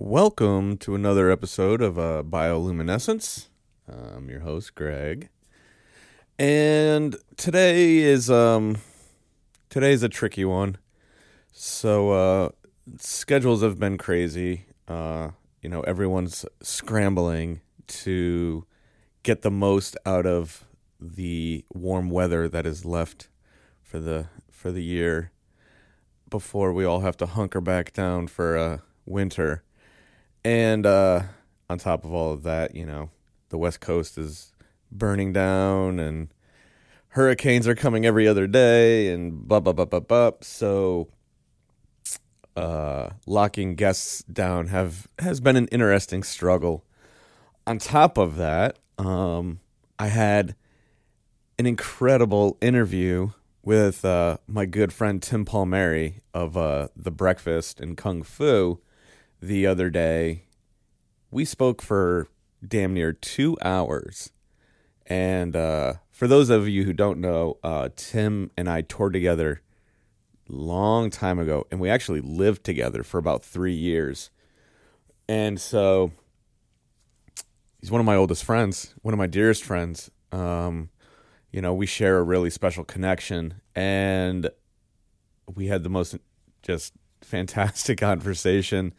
Welcome to another episode of uh, Bioluminescence. I'm your host, Greg, and today is um today's a tricky one. So uh, schedules have been crazy. Uh, you know, everyone's scrambling to get the most out of the warm weather that is left for the for the year before we all have to hunker back down for uh, winter. And uh, on top of all of that, you know, the West Coast is burning down and hurricanes are coming every other day and blah, blah, blah, blah, blah. So uh, locking guests down have has been an interesting struggle. On top of that, um, I had an incredible interview with uh, my good friend Tim Palmieri of uh, The Breakfast and Kung Fu the other day. We spoke for damn near two hours. And uh, for those of you who don't know, uh, Tim and I toured together long time ago, and we actually lived together for about three years. And so he's one of my oldest friends, one of my dearest friends. Um, you know, we share a really special connection, and we had the most just fantastic conversation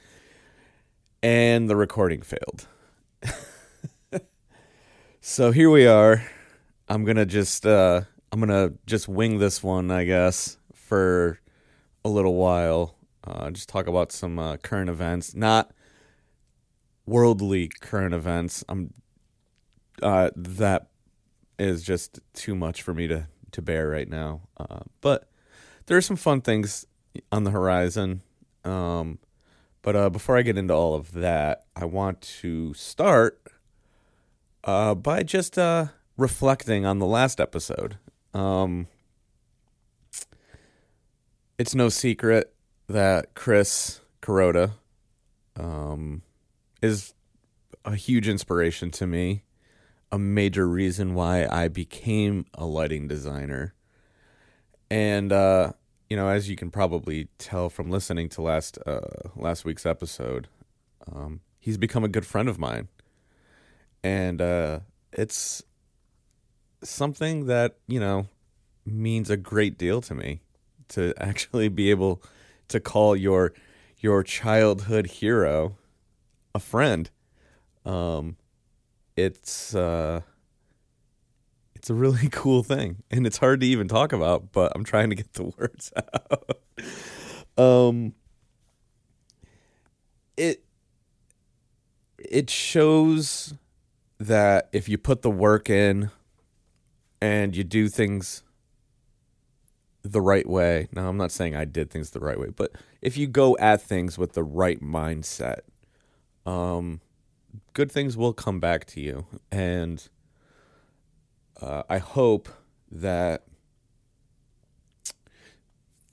and the recording failed. so here we are. I'm to just uh I'm to just wing this one, I guess, for a little while. Uh just talk about some uh, current events, not worldly current events. I'm uh that is just too much for me to to bear right now. Uh, but there are some fun things on the horizon. Um, but uh, before I get into all of that, I want to start uh, by just uh, reflecting on the last episode. Um, it's no secret that Chris Kuroda um, is a huge inspiration to me, a major reason why I became a lighting designer. And uh, you know, as you can probably tell from listening to last uh, last week's episode, um, he's become a good friend of mine, and uh, it's something that you know means a great deal to me to actually be able to call your your childhood hero a friend. Um, it's uh, it's a really cool thing and it's hard to even talk about but i'm trying to get the words out. Um it it shows that if you put the work in and you do things the right way now i'm not saying i did things the right way but if you go at things with the right mindset um good things will come back to you and uh, I hope that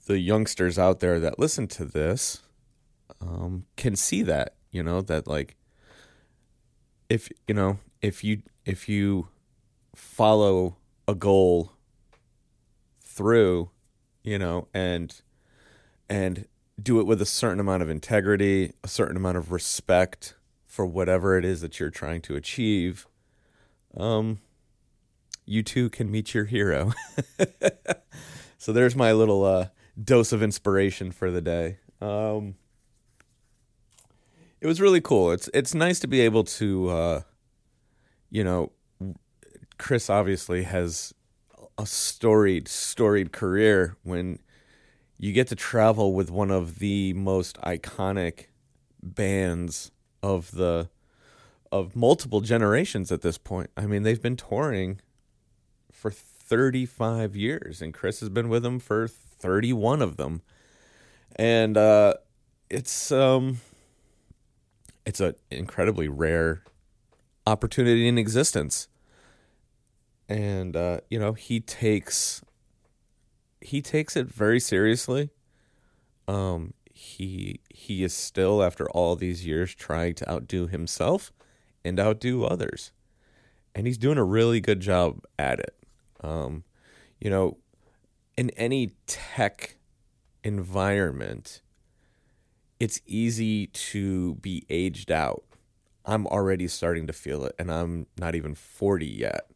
the youngsters out there that listen to this um, can see that you know that like if you know if you if you follow a goal through you know and and do it with a certain amount of integrity a certain amount of respect for whatever it is that you're trying to achieve um you too can meet your hero. so there's my little uh, dose of inspiration for the day. Um, it was really cool. It's it's nice to be able to, uh, you know, Chris obviously has a storied storied career when you get to travel with one of the most iconic bands of the of multiple generations at this point. I mean, they've been touring for 35 years, and Chris has been with them for 31 of them. And uh, it's um, it's an incredibly rare opportunity in existence. And uh, you know, he takes he takes it very seriously. Um, he he is still after all these years trying to outdo himself and outdo others and he's doing a really good job at it um, you know, in any tech environment, it's easy to be aged out. I'm already starting to feel it, and I'm not even 40 yet.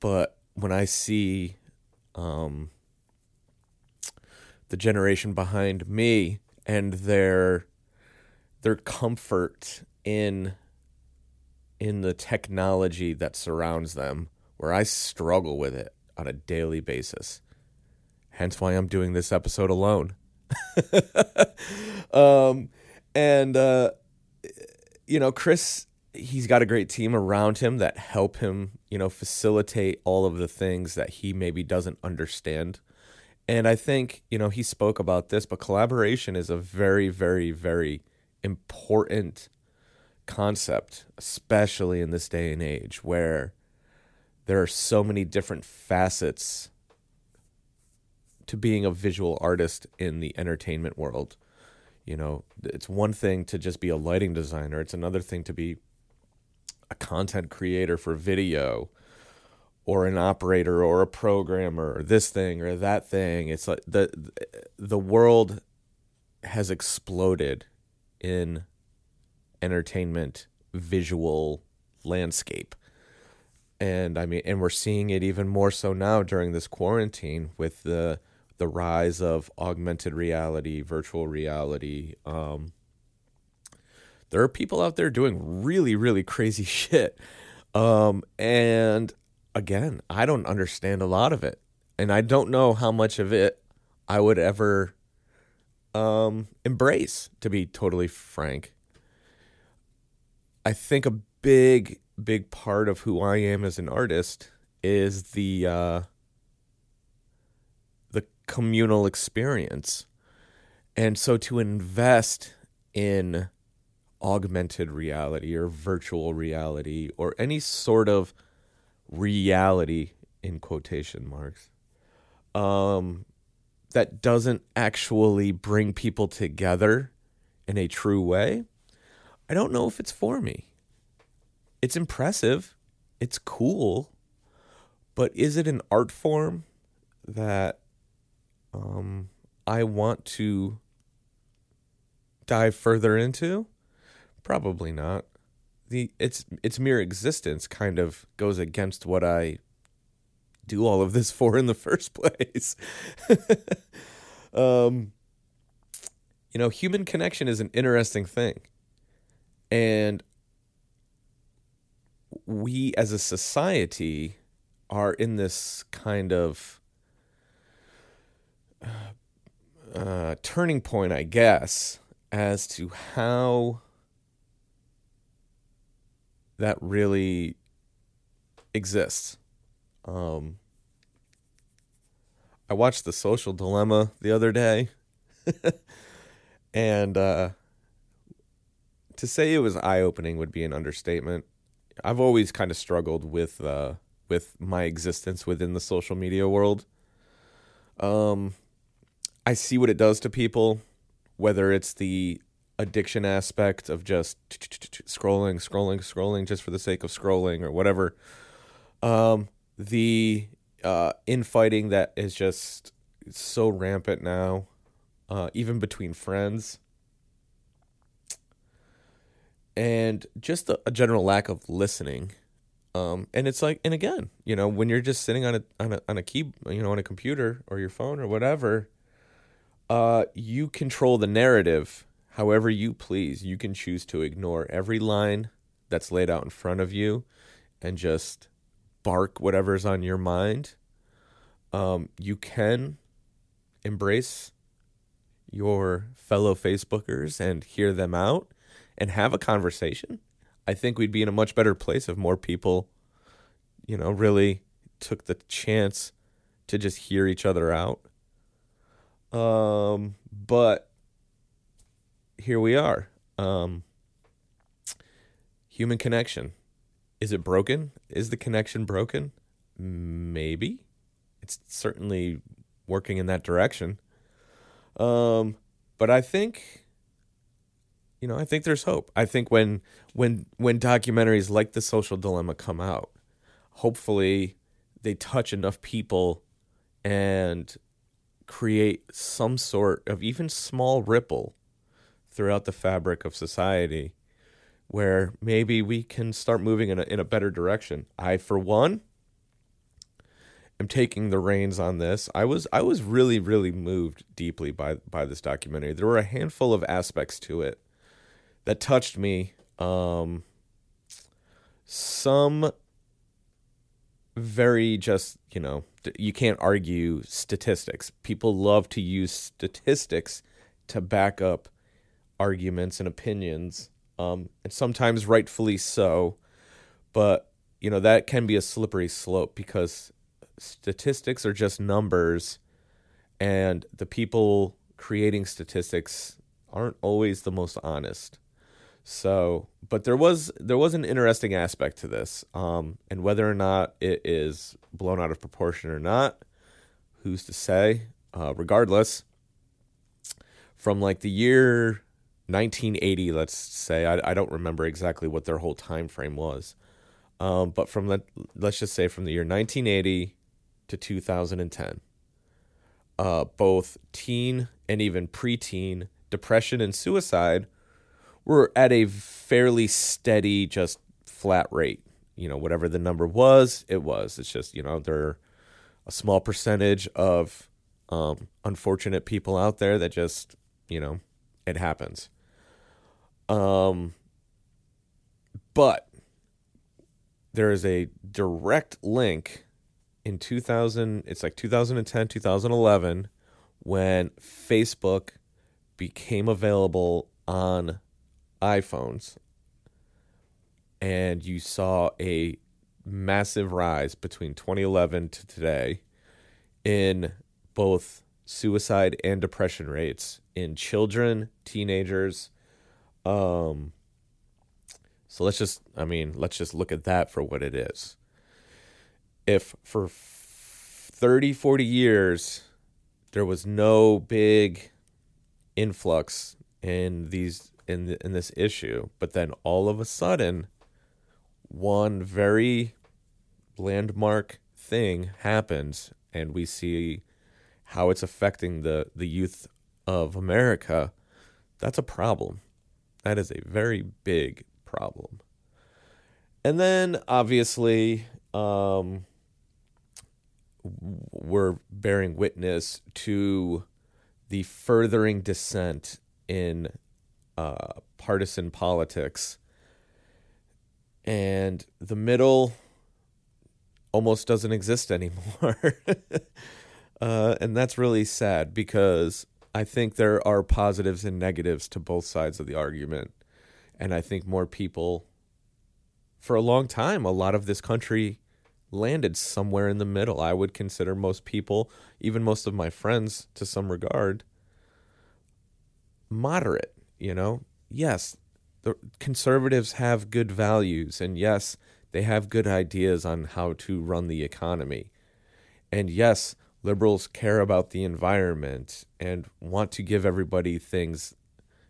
But when I see um, the generation behind me and their their comfort in in the technology that surrounds them, where I struggle with it on a daily basis. Hence why I'm doing this episode alone. um, and uh, you know, Chris, he's got a great team around him that help him, you know, facilitate all of the things that he maybe doesn't understand. And I think, you know, he spoke about this, but collaboration is a very, very, very important concept, especially in this day and age where there are so many different facets to being a visual artist in the entertainment world. You know, it's one thing to just be a lighting designer, it's another thing to be a content creator for video or an operator or a programmer or this thing or that thing. It's like the the world has exploded in entertainment visual landscape. And I mean and we're seeing it even more so now during this quarantine with the the rise of augmented reality, virtual reality. Um, there are people out there doing really, really crazy shit. Um, and again, I don't understand a lot of it. And I don't know how much of it I would ever um, embrace, to be totally frank. I think a big, big part of who I am as an artist is the uh, communal experience. And so to invest in augmented reality or virtual reality or any sort of reality in quotation marks um, that doesn't actually bring people together in a true way, I don't know if it's for me. It's impressive, it's cool, but is it an art form that um, I want to dive further into? Probably not. The its its mere existence kind of goes against what I do all of this for in the first place. um, you know, human connection is an interesting thing. And we as a society are in this kind of uh, turning point, I guess, as to how that really exists. Um, I watched The Social Dilemma the other day, and uh, to say it was eye opening would be an understatement. I've always kind of struggled with uh, with my existence within the social media world. Um, I see what it does to people, whether it's the addiction aspect of just scrolling, scrolling, scrolling just for the sake of scrolling or whatever. Um, the uh, infighting that is just so rampant now, uh, even between friends, and just a, a general lack of listening. Um, and it's like, and again, you know, when you're just sitting on a on a on a key, you know, on a computer or your phone or whatever, uh, you control the narrative however you please. You can choose to ignore every line that's laid out in front of you and just bark whatever's on your mind. Um, you can embrace your fellow Facebookers and hear them out and have a conversation. I think we'd be in a much better place if more people, you know, really took the chance to just hear each other out um, but here we are. Um, human connection. Is it broken? Is the connection broken? Maybe. It's certainly working in that direction. Um, but I think you know, I think there's hope. I think when when when documentaries like The Social Dilemma come out, hopefully they touch enough people and create some sort of even small ripple throughout the fabric of society where maybe we can start moving in a, in a better direction. I, for one, am taking the reins on this. I was I was really really moved deeply by by this documentary. There were a handful of aspects to it that touched me. Um, some very just you know you can't argue statistics. People love to use statistics to back up arguments and opinions, um, and sometimes rightfully so. But you know that can be a slippery slope because statistics are just numbers, and the people creating statistics aren't always the most honest. So, but there was there was an interesting aspect to this, um, and whether or not it is blown out of proportion or not, who's to say? Uh, regardless, from like the year 1980, let's say, I, I don't remember exactly what their whole time frame was, um, but from the let's just say from the year 1980 to 2010, uh, both teen and even preteen depression and suicide were at a fairly steady, just flat rate. You know, whatever the number was, it was. It's just, you know, there are a small percentage of um, unfortunate people out there that just, you know, it happens. Um, but there is a direct link in 2000, it's like 2010, 2011, when Facebook became available on iPhones and you saw a massive rise between 2011 to today in both suicide and depression rates in children, teenagers. Um, so let's just, I mean, let's just look at that for what it is. If for 30, 40 years there was no big influx in these in the, in this issue, but then all of a sudden, one very landmark thing happens, and we see how it's affecting the the youth of America. That's a problem. That is a very big problem. And then obviously, um, we're bearing witness to the furthering descent in uh, partisan politics. And the middle almost doesn't exist anymore. uh, and that's really sad because I think there are positives and negatives to both sides of the argument. And I think more people, for a long time, a lot of this country landed somewhere in the middle. I would consider most people, even most of my friends to some regard, moderate you know? Yes the conservatives have good values and yes they have good ideas on how to run the economy. And yes liberals care about the environment and want to give everybody things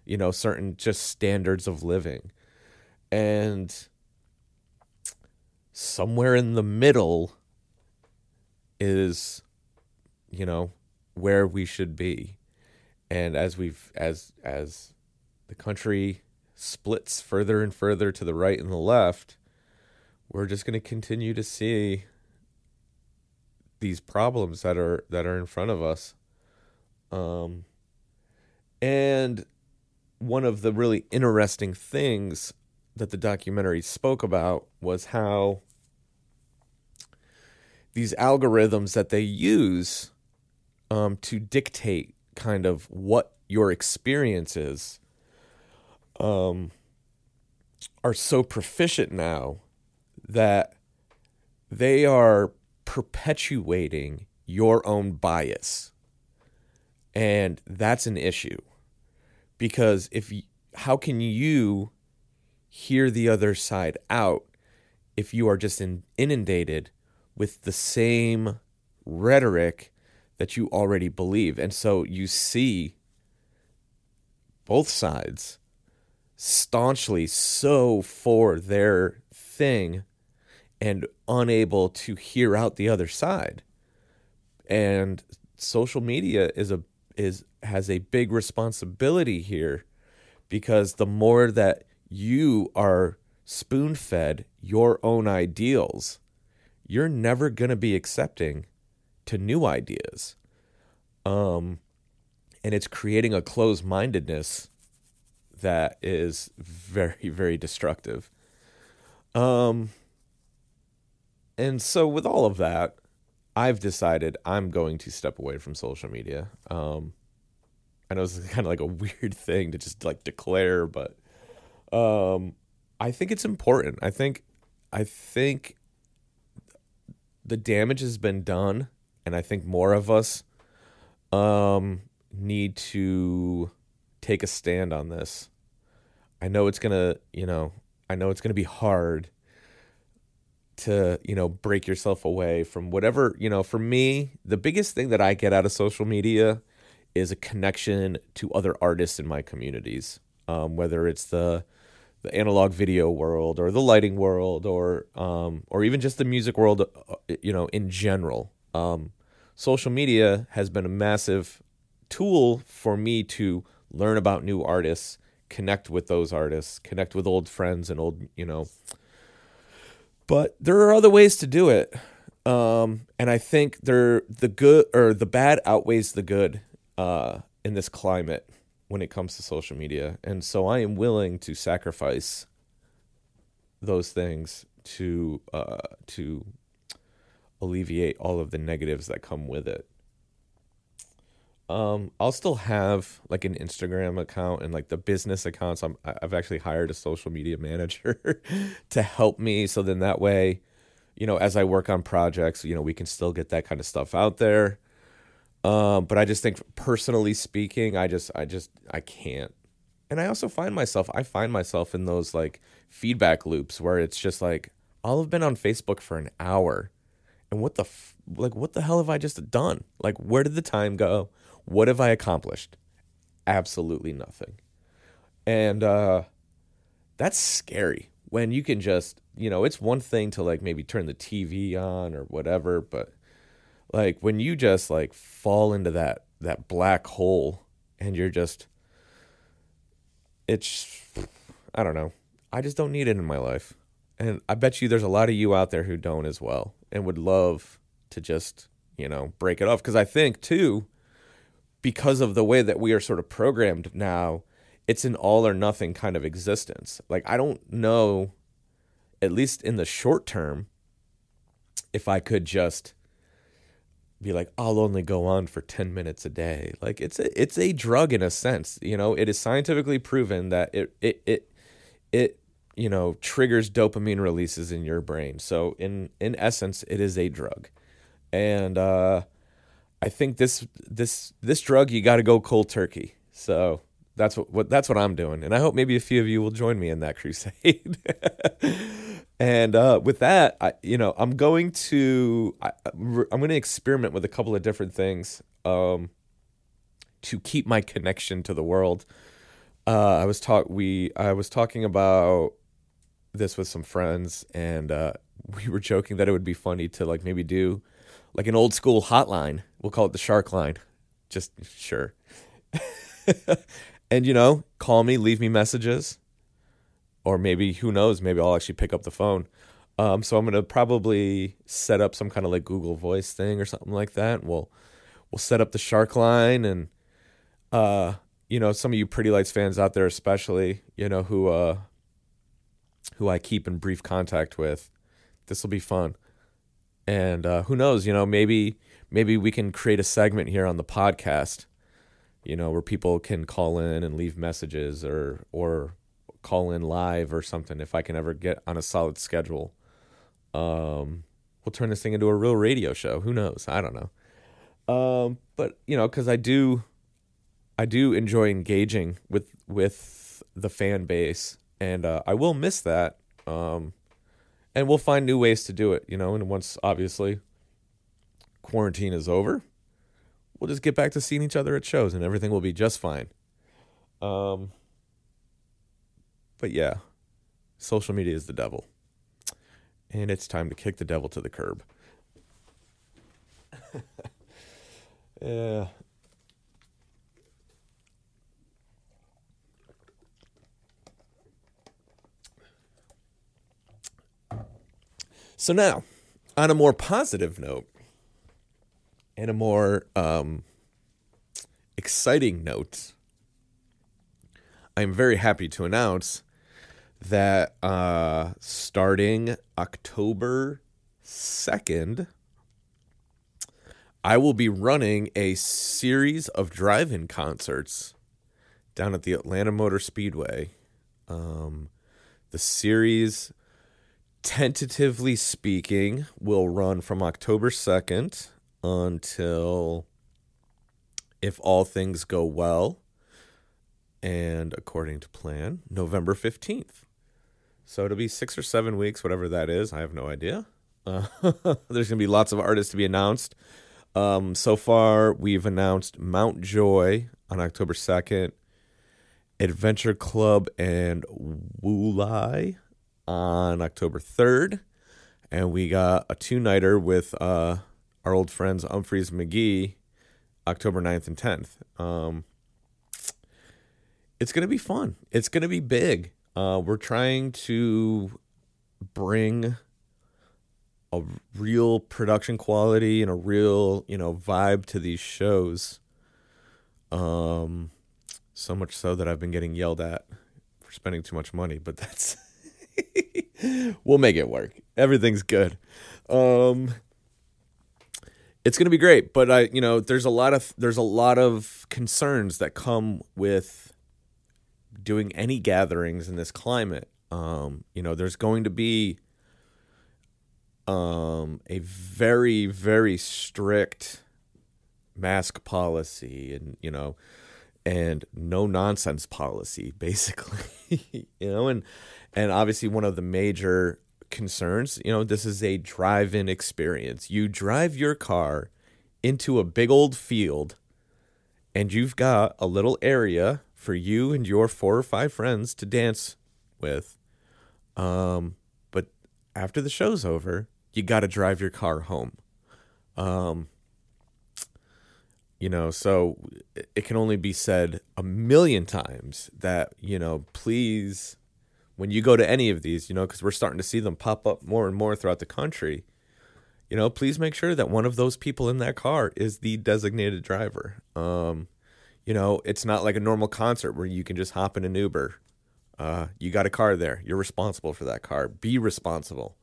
you know certain just standards of living. And somewhere in the middle is you know where we should be. And as we've as as the country splits further and further to the right and the left, we're just going to continue to see these problems that are that are in front of us. Um, and one of the really interesting things that the documentary spoke about was how these algorithms that they use um, to dictate kind of what your experience is um, are so proficient now that they are perpetuating your own bias. And that's an issue. Because if how can you hear the other side out if you are just in, inundated with the same rhetoric that you already believe? And so you see both sides staunchly so for their thing and unable to hear out the other side. And social media is a is has a big responsibility here because the more that you are spoon fed your own ideals, you're never going to be accepting to new ideas. Um, and it's creating a closed mindedness that is very, very destructive. Um, and so, with all of that, I've decided I'm going to step away from social media. Um, I know this is kind of like a weird thing to just like declare, but um, I think it's important. I think, I think the damage has been done, and I think more of us um, need to take a stand on this. I know it's gonna, you know, I know it's gonna be hard to, you know, break yourself away from whatever, you know, for me, the biggest thing that I get out of social media is a connection to other artists in my communities. Um, whether it's the the analog video world or the lighting world or um, or even just the music world, uh, you know, in general. Um, social media has been a massive tool for me to learn about new artists, connect with those artists, connect with old friends and old, you know. But there are other ways to do it. Um, and I think there the good or the bad outweighs the good uh, in this climate when it comes to social media. And so I am willing to sacrifice those things to uh, to alleviate all of the negatives that come with it. Um, I'll still have like an Instagram account and like the business accounts. I'm I've actually hired a social media manager to help me. So then that way, you know, as I work on projects, you know, we can still get that kind of stuff out there. Um, but I just think personally speaking, I just I just I can't. And I also find myself I find myself in those like feedback loops where it's just like I'll have been on Facebook for an hour and what the f- like what the hell have I just done? Like where did the time go? What have I accomplished? Absolutely nothing. And uh that's scary when you can just, you know, it's one thing to like maybe turn the TV on or whatever, but like when you just like fall into that that black hole and you're just it's I don't know. I just don't need it in my life. And I bet you there's a lot of you out there who don't as well and would love to just, you know, break it off because I think too because of the way that we are sort of programmed now, it's an all or nothing kind of existence. Like I don't know at least in the short term if I could just be like I'll only go on for 10 minutes a day. Like it's a it's a drug in a sense, you know, it is scientifically proven that it it it it you know triggers dopamine releases in your brain. So in in essence it is a drug. And uh I think this this this drug you got to go cold turkey. So that's what, what that's what I'm doing, and I hope maybe a few of you will join me in that crusade. and uh, with that, I, you know, I'm going to I, am going to experiment with a couple of different things um, to keep my connection to the world. Uh, I was talk we I was talking about this with some friends, and uh, we were joking that it would be funny to like maybe do like an old school hotline. We'll call it the Shark Line. Just sure. and you know, call me, leave me messages, or maybe who knows, maybe I'll actually pick up the phone. Um, so I'm gonna probably set up some kind of like Google Voice thing or something like that. We'll we'll set up the Shark Line, and uh, you know, some of you Pretty Lights fans out there, especially, you know, who uh, who I keep in brief contact with. This will be fun, and uh, who knows, you know, maybe maybe we can create a segment here on the podcast you know, where people can call in and leave messages or or call in live or something if I can ever get on a solid schedule. Um, we'll turn this thing into a real radio show. Who knows? I don't know. Um, but you know, because I do, I do enjoy engaging with with the fan base, and uh, I will miss that. Um, and we'll find new ways to do it. You know, and once obviously quarantine is over, we'll just get back to seeing each other at shows and everything will be just fine. Um, but yeah, social media is the devil. And it's time to kick the devil to the curb. yeah. So now, on a more positive note, and a more um, exciting note, I'm very happy to announce that uh, starting October 2nd, I will be running a series of drive in concerts down at the Atlanta Motor Speedway. Um, the series, tentatively speaking, will run from October 2nd until, if all things go well, and according to plan, November 15th. So it'll be six or seven weeks, whatever that is. I have no idea. Uh, there's going to be lots of artists to be announced. Um, so far, we've announced Mount Joy on October 2nd, Adventure Club and Wooli on October 3rd. And we got a two nighter with uh, our old friends Umphrey's McGee October 9th and 10th. Um, it's going to be fun. It's going to be big. Uh, we're trying to bring a real production quality and a real, you know, vibe to these shows. Um, so much so that I've been getting yelled at for spending too much money, but that's we'll make it work. Everything's good. Um, it's going to be great, but I, you know, there's a lot of there's a lot of concerns that come with doing any gatherings in this climate. Um, you know, there's going to be um, a very, very strict mask policy and, you know, and no nonsense policy, basically. you know, and and obviously one of the major concerns, you know, this is a drive-in experience. You drive your car into a big old field and you've got a little area for you and your four or five friends to dance with. Um, but after the show's over, you got to drive your car home. Um, you know, so it can only be said a million times that, you know, please, when you go to any of these, you know, because we're starting to see them pop up more and more throughout the country, you know, please make sure that one of those people in that car is the designated driver. Um, you know, it's not like a normal concert where you can just hop in an Uber. Uh, you got a car there. You're responsible for that car. Be responsible.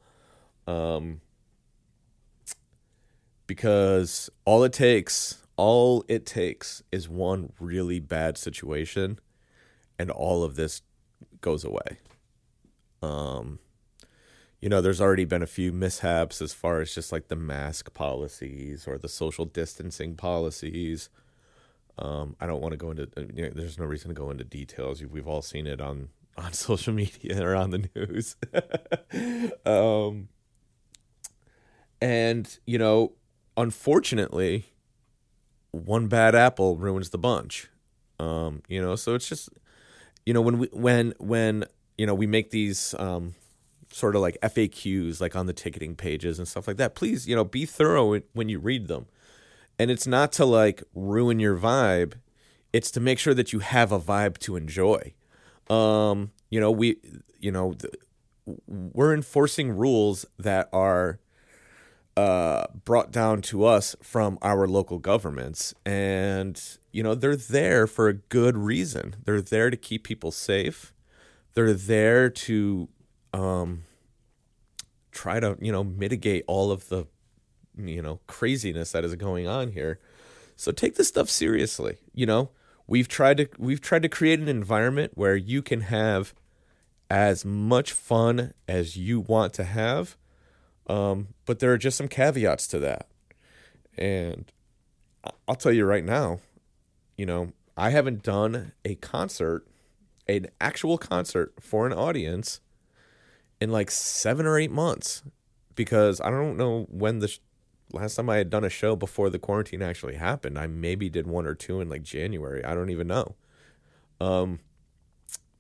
Um, because all it takes, all it takes is one really bad situation and all of this goes away. Um, you know, there's already been a few mishaps as far as just like the mask policies or the social distancing policies um, I don't want to go into. Uh, you know, there's no reason to go into details. We've all seen it on on social media or on the news. um, and you know, unfortunately, one bad apple ruins the bunch. Um, you know, so it's just you know when we when when you know we make these um, sort of like FAQs like on the ticketing pages and stuff like that. Please, you know, be thorough when you read them. And it's not to like ruin your vibe. It's to make sure that you have a vibe to enjoy. Um you know we you know th- we're enforcing rules that are uh, brought down to us from our local governments. And you know they're there for a good reason. They're there to keep people safe they're there to um, try to you know mitigate all of the you know craziness that is going on here. So take this stuff seriously you know? We've tried to we've tried to create an environment where you can have as much fun as you want to have um, but there are just some caveats to that. And i'll tell you right now you know i haven't done a concert an actual concert for an audience in like seven or eight months because i don't know when the last time I had done a show before the quarantine actually happened, I maybe did one or two in like January. I don't even know. Um,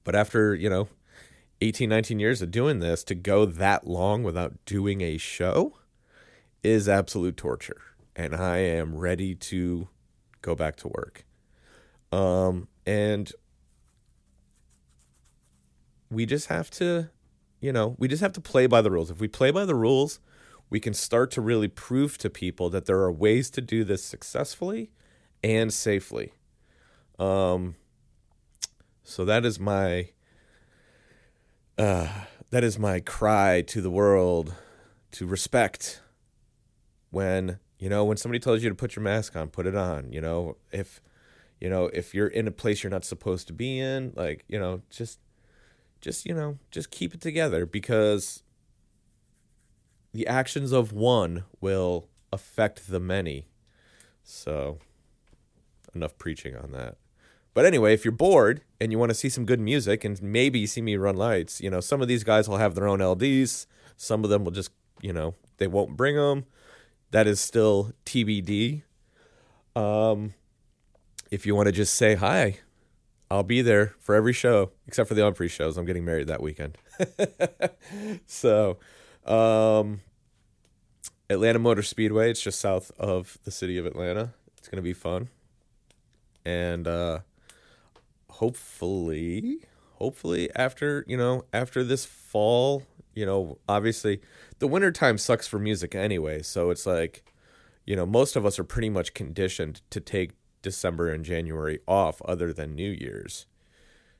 but after, you know, 18, 19 years of doing this, to go that long without doing a show is absolute torture. And I am ready to go back to work. Um, and we just have to you know, we just have to play by the rules. If we play by the rules, we can start to really prove to people that there are ways to do this successfully and safely. Um, so that is my uh, that is my cry to the world to respect when you know when somebody tells you to put your mask on put it on you know if you know if you're in a place you're not supposed to be in like you know just just you know just keep it together because the actions of one will affect the many. So enough preaching on that. But anyway if you're bored and you want to see some good music and maybe see me run lights you know some of these guys will have their own lds some of them will just you know they won't bring them that is still TBD. Um, if you want to just say hi, I'll be there for every show except for the Umphrey shows. I'm getting married that weekend. so, um, Atlanta Motor Speedway. It's just south of the city of Atlanta. It's gonna be fun, and uh, hopefully, hopefully after you know after this fall, you know, obviously the wintertime sucks for music anyway. So it's like, you know, most of us are pretty much conditioned to take December and January off other than New Year's.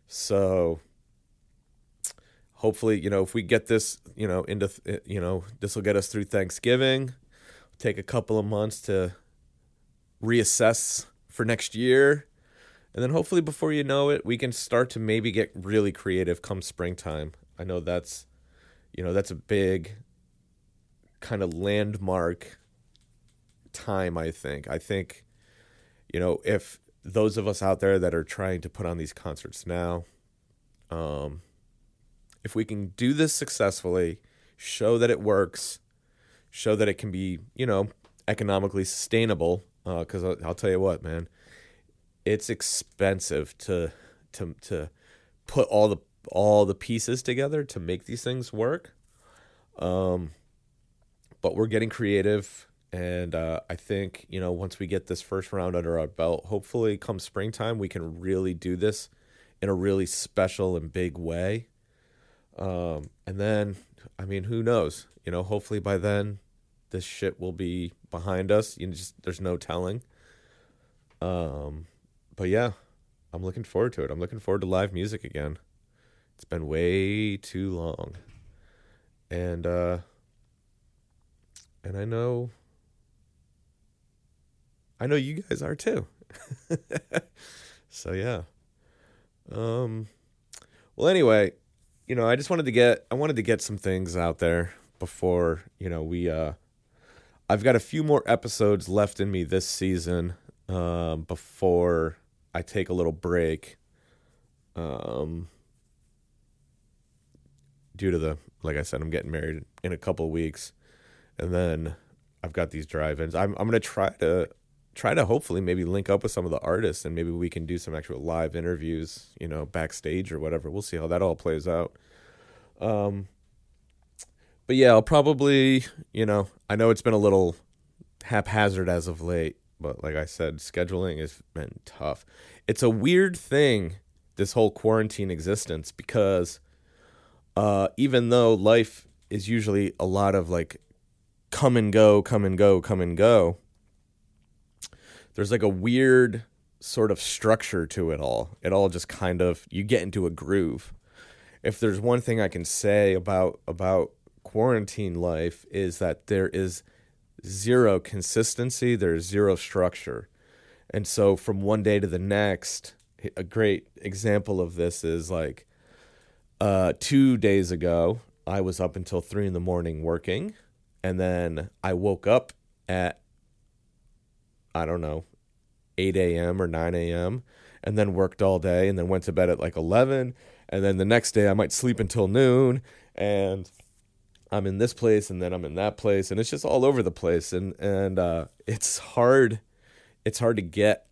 So hopefully, you know, if we get this, you know, into, you know, this will get us through Thanksgiving, take a couple of months to reassess for next year. And then hopefully before you know it, we can start to maybe get really creative come springtime. I know that's you know, that's a big kind of landmark time, I think. I think, you know, if those of us out there that are trying to put on these concerts now, um, if we can do this successfully, show that it works, show that it can be, you know, economically sustainable, because uh, I'll, I'll tell you what, man, it's expensive to to to put all the all the pieces together to make these things work. Um, but we're getting creative. And uh, I think, you know, once we get this first round under our belt, hopefully come springtime, we can really do this in a really special and big way. Um, and then, I mean, who knows? You know, hopefully by then, this shit will be behind us. You know, just there's no telling. Um, but yeah, I'm looking forward to it. I'm looking forward to live music again. It's been way too long. And uh and I know I know you guys are too. so yeah. Um well anyway, you know, I just wanted to get I wanted to get some things out there before, you know, we uh I've got a few more episodes left in me this season um before I take a little break. Um due to the like I said, I'm getting married in a couple weeks, and then I've got these drive-ins. I'm I'm gonna try to try to hopefully maybe link up with some of the artists and maybe we can do some actual live interviews, you know, backstage or whatever. We'll see how that all plays out. Um, but yeah, I'll probably, you know, I know it's been a little haphazard as of late, but like I said, scheduling has been tough. It's a weird thing, this whole quarantine existence, because uh, even though life is usually a lot of like come and go, come and go, come and go, there's like a weird sort of structure to it all. It all just kind of you get into a groove. If there's one thing I can say about about quarantine life is that there is zero consistency, there's zero structure. And so from one day to the next, a great example of this is like uh, two days ago, I was up until three in the morning working, and then I woke up at I don't know, eight a.m. or nine a.m. and then worked all day, and then went to bed at like eleven, and then the next day I might sleep until noon, and I'm in this place, and then I'm in that place, and it's just all over the place, and and uh, it's hard, it's hard to get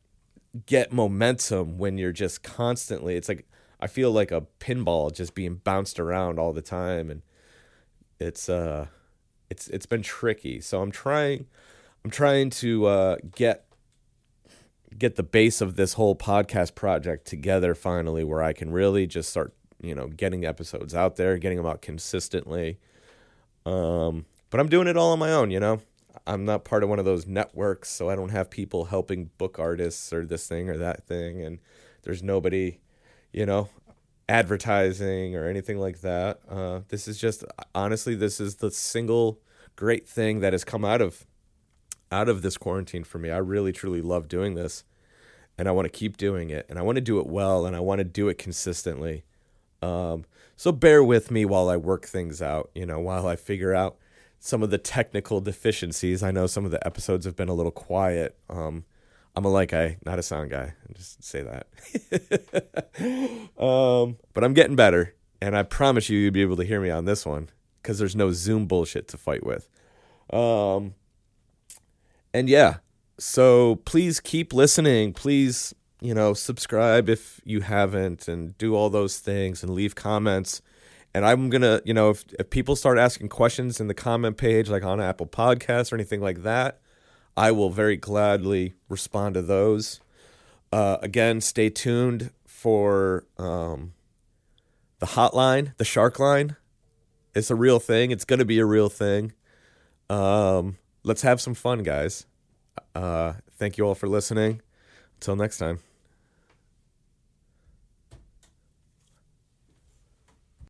get momentum when you're just constantly. It's like I feel like a pinball just being bounced around all the time and it's uh it's it's been tricky. So I'm trying I'm trying to uh get get the base of this whole podcast project together finally where I can really just start you know, getting episodes out there, getting them out consistently. Um, but I'm doing it all on my own, you know. I'm not part of one of those networks, so I don't have people helping book artists or this thing or that thing, and there's nobody, you know, advertising or anything like that. Uh, this is just honestly, this is the single great thing that has come out of out of this quarantine for me. I really truly love doing this, and I want to keep doing it, and I want to do it well, and I want to do it consistently. Um, so bear with me while I work things out. You know, while I figure out some of the technical deficiencies. I know some of the episodes have been a little quiet. Um, I'm a light guy, not a sound guy. Just say that. um, but I'm getting better, and I promise you, you'll be able to hear me on this one because there's no Zoom bullshit to fight with. Um, and yeah, so please keep listening. Please, you know, subscribe if you haven't, and do all those things, and leave comments. And I'm gonna, you know, if, if people start asking questions in the comment page, like on Apple Podcasts or anything like that, I will very gladly respond to those. Uh, again, stay tuned for um, the hotline, the shark line. It's a real thing. It's going to be a real thing. Um, let's have some fun, guys. Uh, thank you all for listening. Until next time.